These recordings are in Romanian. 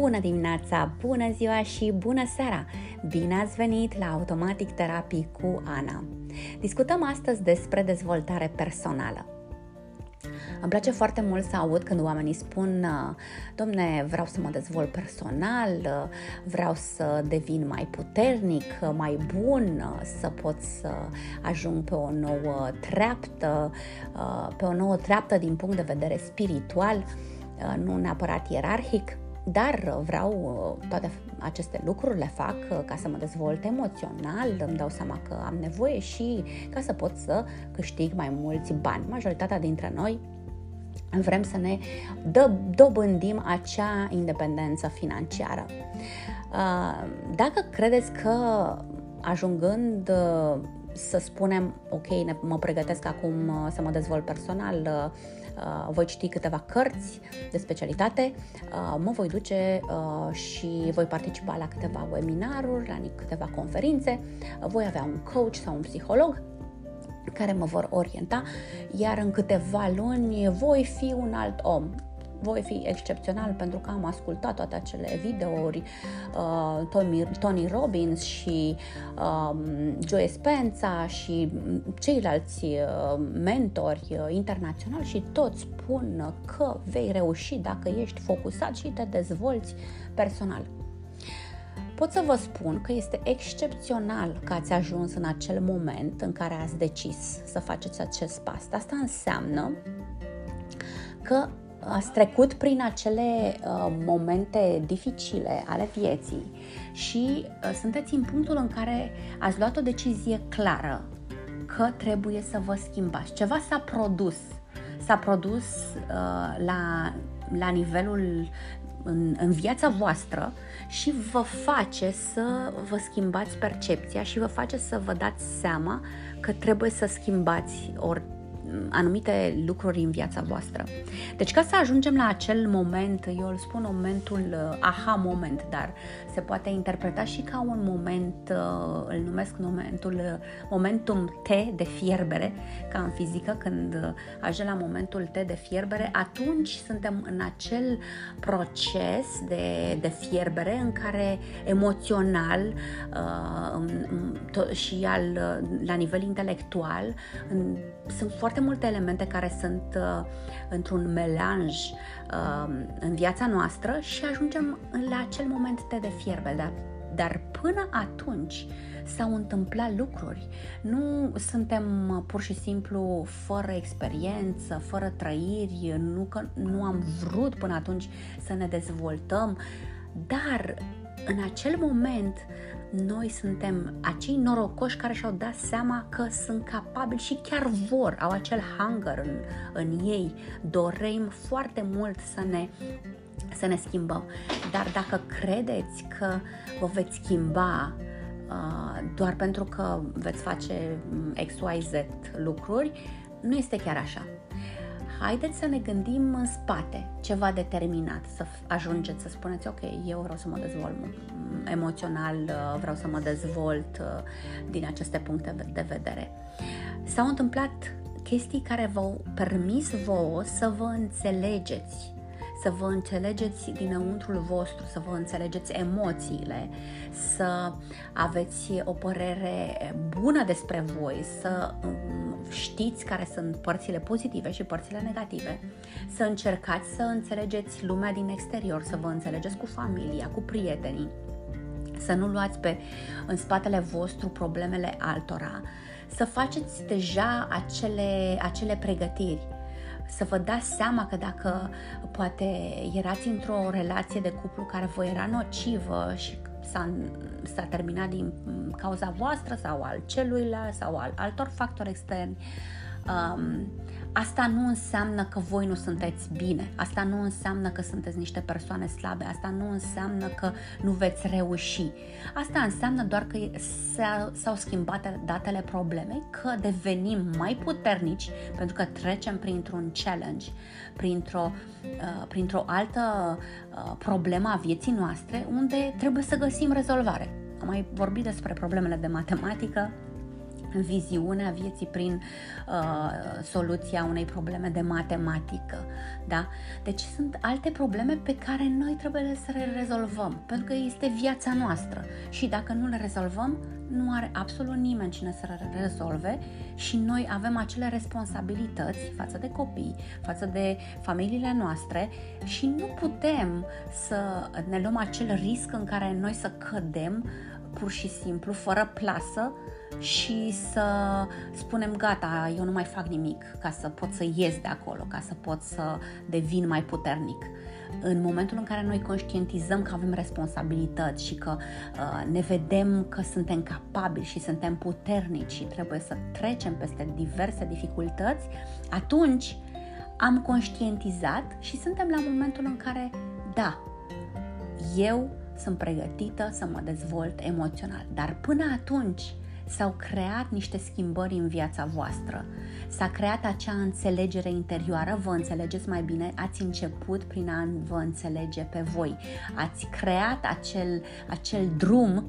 Bună dimineața, bună ziua și bună seara! Bine ați venit la Automatic Terapii cu Ana. Discutăm astăzi despre dezvoltare personală. Îmi place foarte mult să aud când oamenii spun Domne, vreau să mă dezvolt personal, vreau să devin mai puternic, mai bun, să pot să ajung pe o nouă treaptă, pe o nouă treaptă din punct de vedere spiritual, nu neapărat ierarhic, dar vreau uh, toate aceste lucruri le fac uh, ca să mă dezvolt emoțional, îmi dau seama că am nevoie și ca să pot să câștig mai mulți bani. Majoritatea dintre noi vrem să ne dă, dobândim acea independență financiară. Uh, dacă credeți că ajungând să spunem, ok, mă pregătesc acum să mă dezvolt personal, Uh, voi citi câteva cărți de specialitate, uh, mă voi duce uh, și voi participa la câteva webinaruri, la câteva conferințe, voi avea un coach sau un psiholog care mă vor orienta, iar în câteva luni voi fi un alt om voi fi excepțional pentru că am ascultat toate acele videouri uh, Tony, Tony Robbins și uh, Joe Spencer și ceilalți uh, mentori uh, internaționali și toți spun că vei reuși dacă ești focusat și te dezvolți personal. Pot să vă spun că este excepțional că ați ajuns în acel moment în care ați decis să faceți acest pas. Asta înseamnă că ați trecut prin acele uh, momente dificile ale vieții și uh, sunteți în punctul în care ați luat o decizie clară că trebuie să vă schimbați. Ceva s-a produs. S-a produs uh, la, la nivelul în, în viața voastră și vă face să vă schimbați percepția și vă face să vă dați seama că trebuie să schimbați ori anumite lucruri în viața voastră. Deci ca să ajungem la acel moment, eu îl spun momentul uh, aha moment, dar se poate interpreta și ca un moment, uh, îl numesc momentul uh, momentum T de fierbere, ca în fizică, când ajungem la momentul T de fierbere, atunci suntem în acel proces de, de fierbere în care emoțional și al, la nivel intelectual sunt foarte multe elemente care sunt uh, într-un melanj uh, în viața noastră și ajungem la acel moment de fierbe, dar, dar până atunci s-au întâmplat lucruri. Nu suntem uh, pur și simplu fără experiență, fără trăiri, nu că nu am vrut până atunci să ne dezvoltăm, dar în acel moment noi suntem acei norocoși care și-au dat seama că sunt capabili și chiar vor, au acel hunger în, în ei, dorim foarte mult să ne să ne schimbăm. Dar dacă credeți că vă veți schimba uh, doar pentru că veți face mm, XYZ lucruri, nu este chiar așa haideți să ne gândim în spate, ceva determinat, să ajungeți să spuneți, ok, eu vreau să mă dezvolt emoțional, uh, vreau să mă dezvolt uh, din aceste puncte de vedere. S-au întâmplat chestii care v-au permis vouă să vă înțelegeți să vă înțelegeți dinăuntrul vostru, să vă înțelegeți emoțiile, să aveți o părere bună despre voi, să um, știți care sunt părțile pozitive și părțile negative, să încercați să înțelegeți lumea din exterior, să vă înțelegeți cu familia, cu prietenii, să nu luați pe în spatele vostru problemele altora, să faceți deja acele, acele pregătiri să vă dați seama că dacă poate erați într-o relație de cuplu care vă era nocivă și s-a, s-a terminat din cauza voastră sau al celuilalt sau al altor factori externi, um, asta nu înseamnă că voi nu sunteți bine, asta nu înseamnă că sunteți niște persoane slabe, asta nu înseamnă că nu veți reuși. Asta înseamnă doar că s-au schimbat datele problemei, că devenim mai puternici pentru că trecem printr-un challenge, printr-o, uh, printr-o altă uh, problemă a vieții noastre unde trebuie să găsim rezolvare. Am mai vorbit despre problemele de matematică, viziunea vieții prin uh, soluția unei probleme de matematică. Da? Deci sunt alte probleme pe care noi trebuie să le rezolvăm, pentru că este viața noastră și dacă nu le rezolvăm, nu are absolut nimeni cine să le rezolve și noi avem acele responsabilități față de copii, față de familiile noastre și nu putem să ne luăm acel risc în care noi să cădem pur și simplu, fără plasă, și să spunem gata, eu nu mai fac nimic ca să pot să ies de acolo, ca să pot să devin mai puternic. În momentul în care noi conștientizăm că avem responsabilități și că uh, ne vedem că suntem capabili și suntem puternici și trebuie să trecem peste diverse dificultăți, atunci am conștientizat și suntem la momentul în care, da, eu sunt pregătită să mă dezvolt emoțional. Dar până atunci, s-au creat niște schimbări în viața voastră. S-a creat acea înțelegere interioară, vă înțelegeți mai bine, ați început prin a vă înțelege pe voi. Ați creat acel, acel drum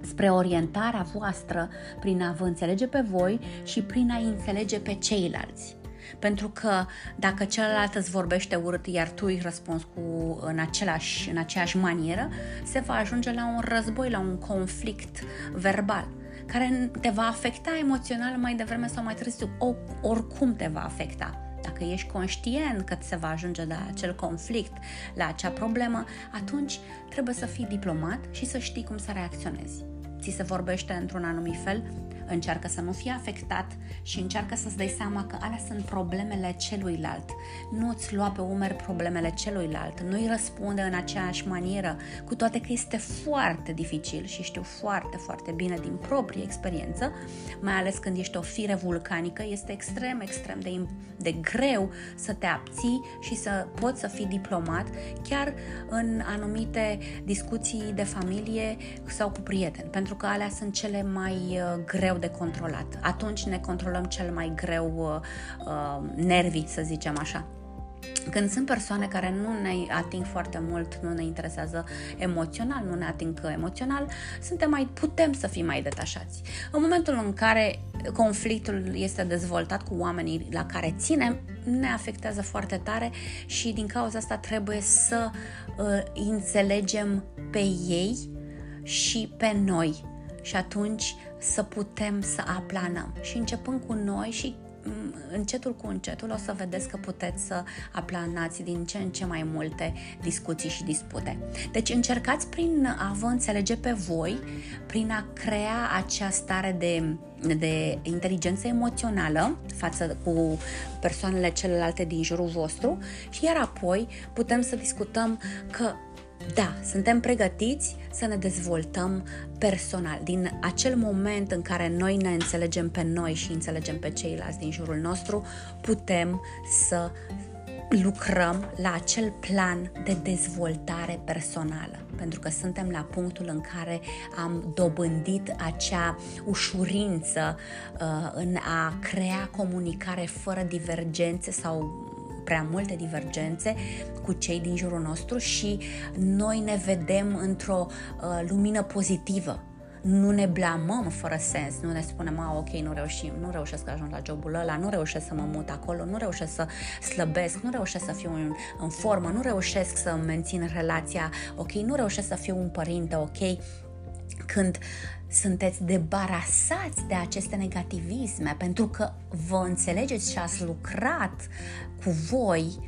spre orientarea voastră prin a vă înțelege pe voi și prin a înțelege pe ceilalți. Pentru că dacă celălalt îți vorbește urât, iar tu îi răspunzi cu, în, același, în aceeași manieră, se va ajunge la un război, la un conflict verbal care te va afecta emoțional mai devreme sau mai târziu. O, oricum te va afecta. Dacă ești conștient că se va ajunge la acel conflict, la acea problemă, atunci trebuie să fii diplomat și să știi cum să reacționezi. Ți se vorbește într-un anumit fel, încearcă să nu fii afectat și încearcă să-ți dai seama că alea sunt problemele celuilalt. Nu îți lua pe umeri problemele celuilalt, nu-i răspunde în aceeași manieră, cu toate că este foarte dificil și știu foarte, foarte bine din proprie experiență, mai ales când ești o fire vulcanică, este extrem, extrem de, de greu să te abții și să poți să fii diplomat chiar în anumite discuții de familie sau cu prieteni, pentru că alea sunt cele mai uh, greu de controlat. Atunci ne controlăm cel mai greu uh, uh, nervii, să zicem așa. Când sunt persoane care nu ne ating foarte mult, nu ne interesează emoțional, nu ne ating emoțional, suntem mai, putem să fim mai detașați. În momentul în care conflictul este dezvoltat cu oamenii la care ținem, ne afectează foarte tare și din cauza asta trebuie să uh, înțelegem pe ei și pe noi și atunci să putem să aplanăm. Și începând cu noi și mm, încetul cu încetul o să vedeți că puteți să aplanați din ce în ce mai multe discuții și dispute. Deci încercați prin a vă înțelege pe voi, prin a crea acea stare de, de inteligență emoțională față cu persoanele celelalte din jurul vostru și iar apoi putem să discutăm că da, suntem pregătiți să ne dezvoltăm personal. Din acel moment în care noi ne înțelegem pe noi și înțelegem pe ceilalți din jurul nostru, putem să lucrăm la acel plan de dezvoltare personală, pentru că suntem la punctul în care am dobândit acea ușurință uh, în a crea comunicare fără divergențe sau prea multe divergențe cu cei din jurul nostru și noi ne vedem într-o uh, lumină pozitivă nu ne blamăm fără sens, nu ne spunem, a, ok, nu reușim, nu reușesc să ajung la jobul ăla, nu reușesc să mă mut acolo, nu reușesc să slăbesc, nu reușesc să fiu în, în formă, nu reușesc să mențin relația ok, nu reușesc să fiu un părinte ok. Când sunteți debarasați de aceste negativisme pentru că vă înțelegeți și ați lucrat cu voi,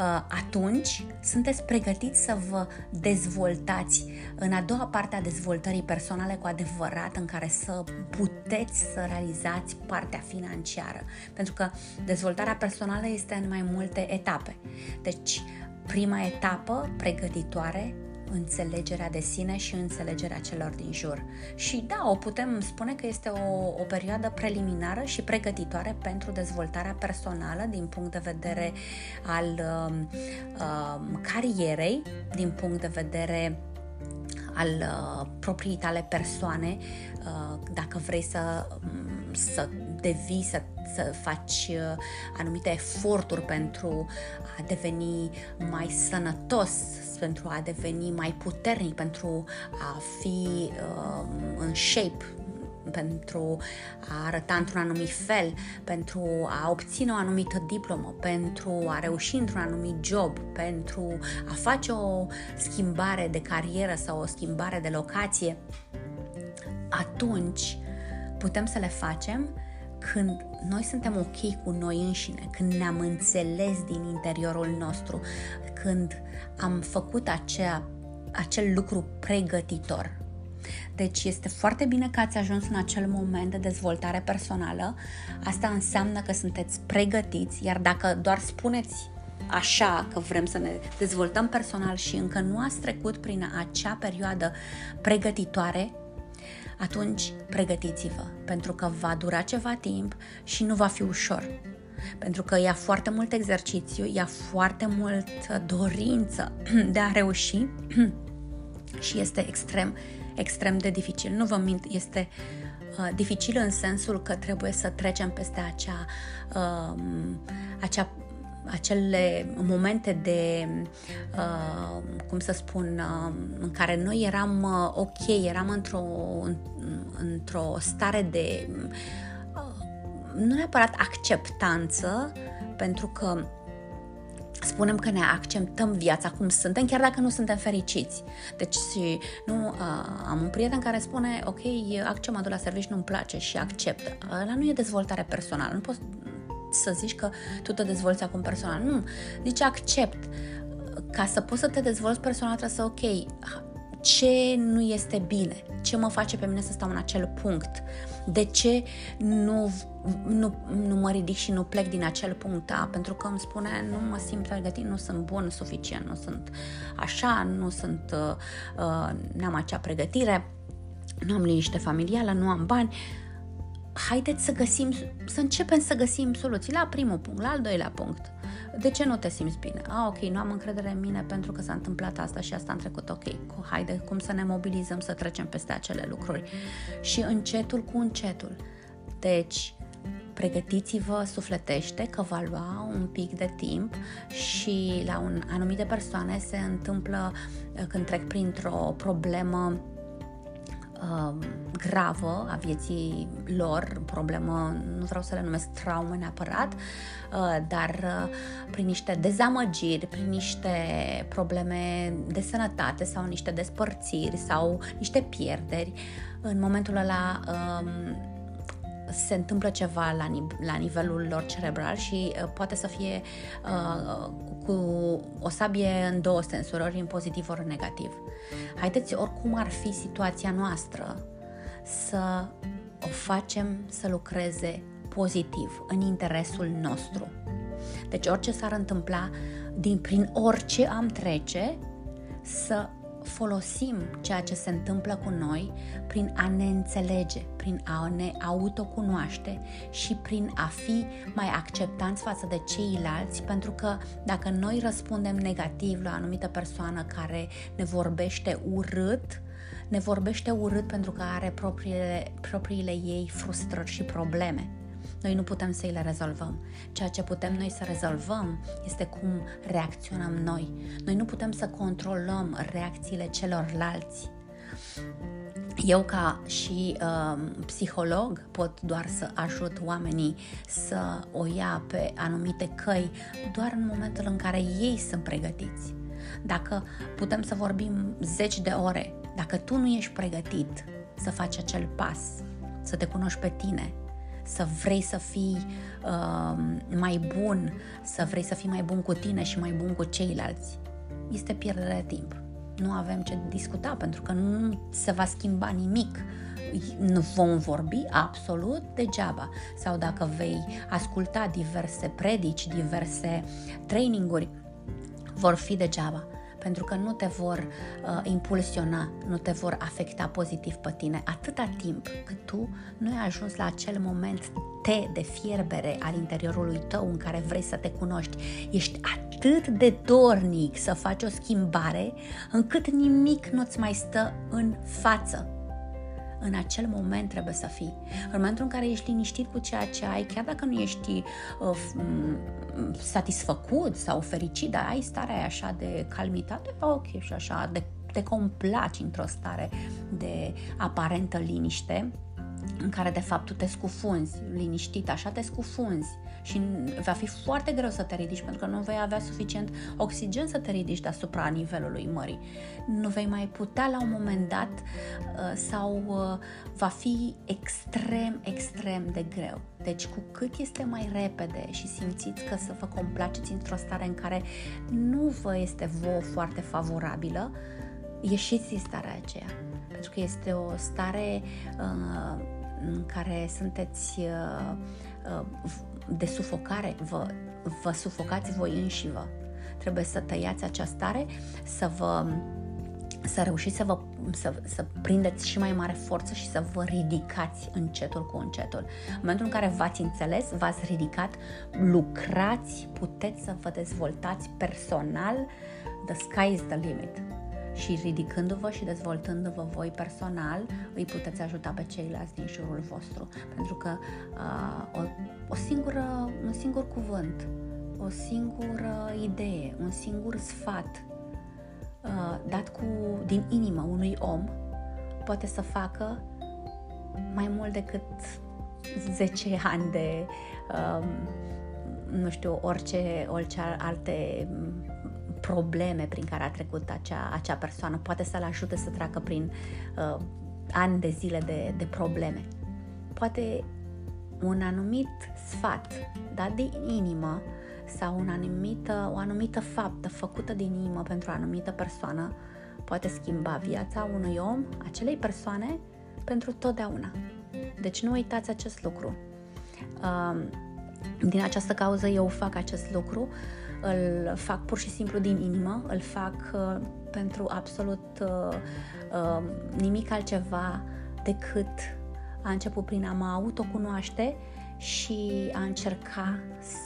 uh, atunci sunteți pregătiți să vă dezvoltați în a doua parte a dezvoltării personale cu adevărat, în care să puteți să realizați partea financiară. Pentru că dezvoltarea personală este în mai multe etape. Deci, prima etapă pregătitoare înțelegerea de sine și înțelegerea celor din jur. Și da, o putem spune că este o, o perioadă preliminară și pregătitoare pentru dezvoltarea personală din punct de vedere al um, um, carierei, din punct de vedere al uh, proprii tale persoane, uh, dacă vrei să, um, să devii, să să faci uh, anumite eforturi pentru a deveni mai sănătos, pentru a deveni mai puternic, pentru a fi uh, în shape, pentru a arăta într-un anumit fel, pentru a obține o anumită diplomă, pentru a reuși într-un anumit job, pentru a face o schimbare de carieră sau o schimbare de locație, atunci putem să le facem când noi suntem ok cu noi înșine, când ne-am înțeles din interiorul nostru, când am făcut acea, acel lucru pregătitor. Deci este foarte bine că ați ajuns în acel moment de dezvoltare personală. Asta înseamnă că sunteți pregătiți, iar dacă doar spuneți așa că vrem să ne dezvoltăm personal și încă nu ați trecut prin acea perioadă pregătitoare, atunci pregătiți-vă, pentru că va dura ceva timp și nu va fi ușor. Pentru că ia foarte mult exercițiu, ia foarte mult dorință de a reuși și este extrem, extrem de dificil. Nu vă mint, este uh, dificil în sensul că trebuie să trecem peste acea, uh, acea acele momente de, uh, cum să spun, uh, în care noi eram uh, ok, eram într-o, într-o stare de, uh, nu neapărat acceptanță, pentru că spunem că ne acceptăm viața cum suntem, chiar dacă nu suntem fericiți. Deci, nu, uh, am un prieten care spune, ok, accept, mă duc la serviciu, nu-mi place și accept. Ăla nu e dezvoltare personală, nu poți să zici că tu te dezvolți acum personal. Nu, zici accept. Ca să poți să te dezvolți personal trebuie să, ok, ce nu este bine, ce mă face pe mine să stau în acel punct, de ce nu, nu, nu mă ridic și nu plec din acel punct A, pentru că îmi spune nu mă simt pregătit, nu sunt bun suficient, nu sunt așa, nu sunt, uh, uh, n-am acea pregătire, nu am liniște familială, nu am bani, haideți să găsim, să începem să găsim soluții la primul punct, la al doilea punct. De ce nu te simți bine? Ah, ok, nu am încredere în mine pentru că s-a întâmplat asta și asta în trecut. Ok, haide, cum să ne mobilizăm să trecem peste acele lucruri. Și încetul cu încetul. Deci, pregătiți-vă sufletește că va lua un pic de timp și la un, anumite persoane se întâmplă când trec printr-o problemă uh, gravă a vieții lor, problemă, nu vreau să le numesc traumă neapărat, uh, dar uh, prin niște dezamăgiri, prin niște probleme de sănătate sau niște despărțiri sau niște pierderi, în momentul ăla uh, se întâmplă ceva la, la nivelul lor cerebral și uh, poate să fie uh, cu o sabie în două sensuri, ori în pozitiv, ori în negativ. Haideți, oricum ar fi situația noastră, să o facem să lucreze pozitiv, în interesul nostru. Deci orice s-ar întâmpla, din, prin orice am trece, să folosim ceea ce se întâmplă cu noi prin a ne înțelege, prin a ne autocunoaște și prin a fi mai acceptanți față de ceilalți, pentru că dacă noi răspundem negativ la o anumită persoană care ne vorbește urât, ne vorbește urât pentru că are propriile, propriile ei frustrări și probleme. Noi nu putem să îi le rezolvăm. Ceea ce putem noi să rezolvăm este cum reacționăm noi. Noi nu putem să controlăm reacțiile celorlalți. Eu, ca și uh, psiholog, pot doar să ajut oamenii să o ia pe anumite căi doar în momentul în care ei sunt pregătiți. Dacă putem să vorbim zeci de ore, dacă tu nu ești pregătit să faci acel pas, să te cunoști pe tine, să vrei să fii uh, mai bun, să vrei să fii mai bun cu tine și mai bun cu ceilalți, este pierdere de timp. Nu avem ce discuta pentru că nu se va schimba nimic. Nu vom vorbi absolut degeaba. Sau dacă vei asculta diverse predici, diverse traininguri, vor fi degeaba pentru că nu te vor uh, impulsiona, nu te vor afecta pozitiv pe tine atâta timp cât tu nu ai ajuns la acel moment T de fierbere al interiorului tău în care vrei să te cunoști. Ești atât de dornic să faci o schimbare încât nimic nu-ți mai stă în față în acel moment trebuie să fii. În momentul în care ești liniștit cu ceea ce ai, chiar dacă nu ești uh, satisfăcut sau fericit, dar ai starea aia așa de calmitate, ok, și așa, de te complaci într-o stare de aparentă liniște, în care de fapt tu te scufunzi, liniștit, așa te scufunzi și va fi foarte greu să te ridici pentru că nu vei avea suficient oxigen să te ridici deasupra nivelului mării. Nu vei mai putea la un moment dat uh, sau uh, va fi extrem, extrem de greu. Deci cu cât este mai repede și simțiți că să vă complaceți într-o stare în care nu vă este vouă foarte favorabilă, ieșiți din starea aceea. Pentru că este o stare uh, în care sunteți uh, uh, de sufocare, vă, vă sufocați voi înși vă. Trebuie să tăiați această stare, să vă să reușiți să, vă, să, să prindeți și mai mare forță și să vă ridicați încetul cu încetul. În momentul în care v-ați înțeles, v-ați ridicat, lucrați, puteți să vă dezvoltați personal, the sky is the limit și ridicându-vă și dezvoltându-vă voi personal, îi puteți ajuta pe ceilalți din jurul vostru. Pentru că uh, o, o singură, un singur cuvânt, o singură idee, un singur sfat uh, dat cu, din inimă unui om poate să facă mai mult decât 10 ani de, uh, nu știu, orice, orice alte probleme prin care a trecut acea, acea persoană, poate să-l ajute să treacă prin uh, ani de zile de, de probleme. Poate un anumit sfat dat din inimă sau un anumită, o anumită faptă făcută din inimă pentru o anumită persoană poate schimba viața unui om, acelei persoane, pentru totdeauna. Deci nu uitați acest lucru. Uh, din această cauză eu fac acest lucru îl fac pur și simplu din inimă, îl fac uh, pentru absolut uh, uh, nimic altceva decât a început prin a mă autocunoaște și a încerca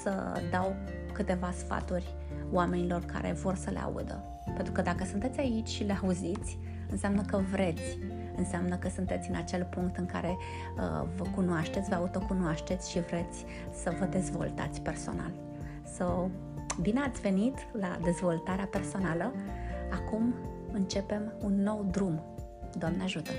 să dau câteva sfaturi oamenilor care vor să le audă. Pentru că dacă sunteți aici și le auziți, înseamnă că vreți, înseamnă că sunteți în acel punct în care uh, vă cunoașteți, vă autocunoașteți și vreți să vă dezvoltați personal. So, Bine ați venit la dezvoltarea personală. Acum începem un nou drum. Doamne ajută!